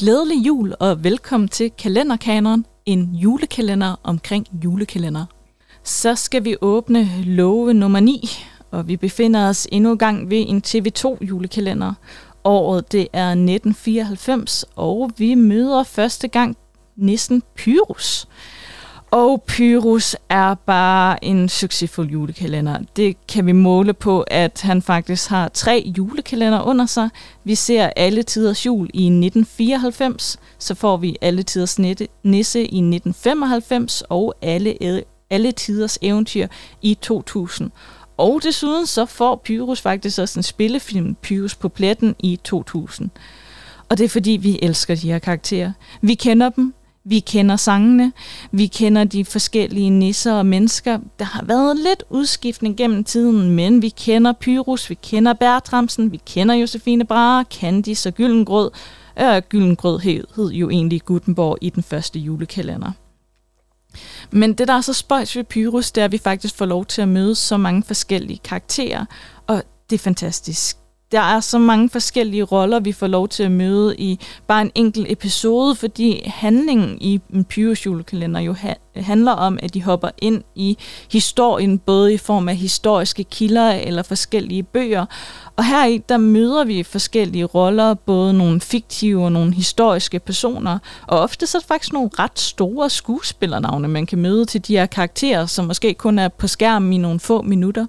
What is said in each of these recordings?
Glædelig jul og velkommen til Kalenderkaneren, en julekalender omkring julekalender. Så skal vi åbne love nummer 9, og vi befinder os endnu gang ved en TV2 julekalender. Året det er 1994, og vi møder første gang nissen Pyrus. Og Pyrus er bare en succesfuld julekalender. Det kan vi måle på, at han faktisk har tre julekalender under sig. Vi ser Alle Tiders Jul i 1994, så får vi Alle Tiders Nisse i 1995 og Alle, alle Tiders Eventyr i 2000. Og desuden så får Pyrus faktisk også en spillefilm, Pyrus på pletten, i 2000. Og det er fordi, vi elsker de her karakterer. Vi kender dem, vi kender sangene, vi kender de forskellige nisser og mennesker. Der har været lidt udskiftning gennem tiden, men vi kender Pyrus, vi kender Bertramsen, vi kender Josefine Brahe, Candice og Gyllengrød. Øh, Gyllengrød hed, hed jo egentlig Gutenborg i den første julekalender. Men det, der er så spøjs ved Pyrus, det er, at vi faktisk får lov til at møde så mange forskellige karakterer, og det er fantastisk der er så mange forskellige roller, vi får lov til at møde i bare en enkelt episode, fordi handlingen i en Pyrus julekalender jo ha- handler om, at de hopper ind i historien, både i form af historiske kilder eller forskellige bøger. Og her i der møder vi forskellige roller, både nogle fiktive og nogle historiske personer, og ofte så er det faktisk nogle ret store skuespillernavne, man kan møde til de her karakterer, som måske kun er på skærmen i nogle få minutter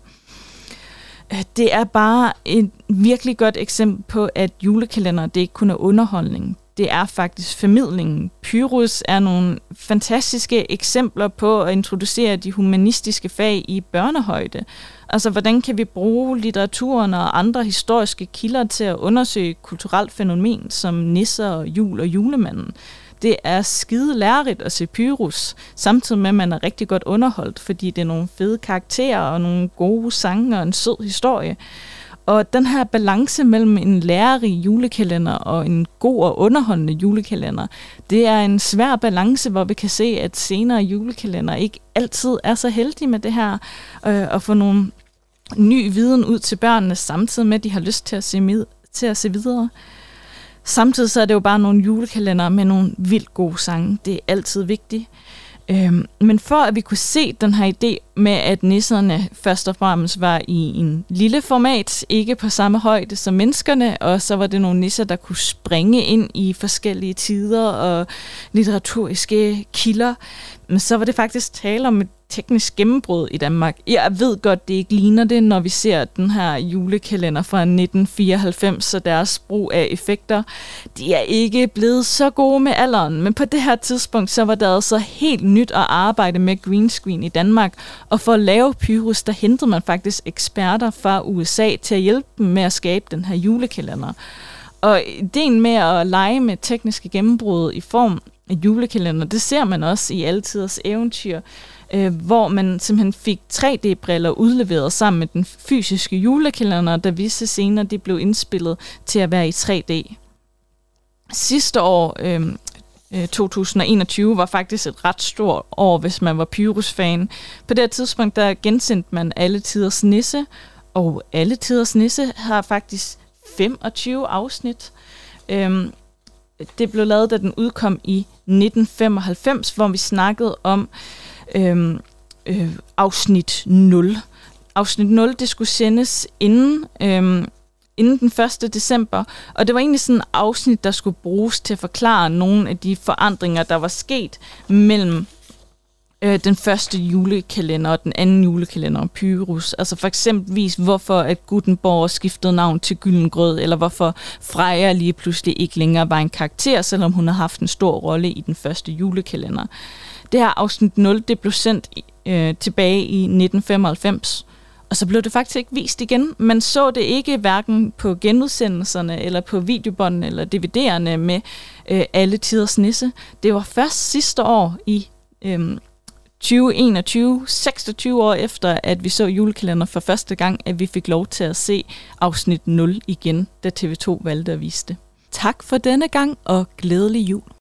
Øh, det er bare et virkelig godt eksempel på, at julekalender det ikke kun er underholdning. Det er faktisk formidlingen. Pyrus er nogle fantastiske eksempler på at introducere de humanistiske fag i børnehøjde. Altså, hvordan kan vi bruge litteraturen og andre historiske kilder til at undersøge kulturelt fænomen som nisser, jul og julemanden? Det er skide lærerigt at se Pyrus, samtidig med, at man er rigtig godt underholdt, fordi det er nogle fede karakterer og nogle gode sange og en sød historie. Og den her balance mellem en lærerig julekalender og en god og underholdende julekalender, det er en svær balance, hvor vi kan se, at senere julekalender ikke altid er så heldige med det her, øh, at få nogle ny viden ud til børnene, samtidig med, at de har lyst til at se, med, til at se videre. Samtidig så er det jo bare nogle julekalender med nogle vildt gode sange. Det er altid vigtigt. Øhm, men for at vi kunne se den her idé med, at nisserne først og fremmest var i en lille format, ikke på samme højde som menneskerne, og så var det nogle nisser, der kunne springe ind i forskellige tider og litteraturiske kilder, men så var det faktisk tale om et teknisk gennembrud i Danmark. Jeg ved godt, det ikke ligner det, når vi ser den her julekalender fra 1994, så deres brug af effekter. De er ikke blevet så gode med alderen, men på det her tidspunkt, så var det altså helt nyt at arbejde med green screen i Danmark, og for at lave Pyrus, der hentede man faktisk eksperter fra USA til at hjælpe dem med at skabe den her julekalender. Og ideen med at lege med tekniske gennembrud i form julekalender, det ser man også i Altiders eventyr øh, hvor man simpelthen fik 3D-briller udleveret sammen med den fysiske julekalender, der visse scener de blev indspillet til at være i 3D. Sidste år, øhm, øh, 2021 var faktisk et ret stort år, hvis man var Pyrus-fan. På det tidspunkt, der gensendte man Alle Tiders Nisse, og Alle Tiders Nisse har faktisk 25 afsnit. Øhm, det blev lavet, da den udkom i 1995, hvor vi snakkede om øh, øh, afsnit 0. Afsnit 0, det skulle sendes inden, øh, inden den 1. december, og det var egentlig sådan et afsnit, der skulle bruges til at forklare nogle af de forandringer, der var sket mellem øh, den første julekalender og den anden julekalender, Pyrus. Altså for eksempelvis, hvorfor at Gutenborg skiftede navn til Gyllengrød, eller hvorfor Freja lige pludselig ikke længere var en karakter, selvom hun har haft en stor rolle i den første julekalender. Det her afsnit 0, det blev sendt øh, tilbage i 1995, og så blev det faktisk ikke vist igen. Man så det ikke hverken på genudsendelserne, eller på videobåndene, eller DVD'erne med øh, alle tiders nisse. Det var først sidste år i øh, 2021, 26 år efter, at vi så julekalender for første gang, at vi fik lov til at se afsnit 0 igen, da TV2 valgte at vise det. Tak for denne gang, og glædelig jul.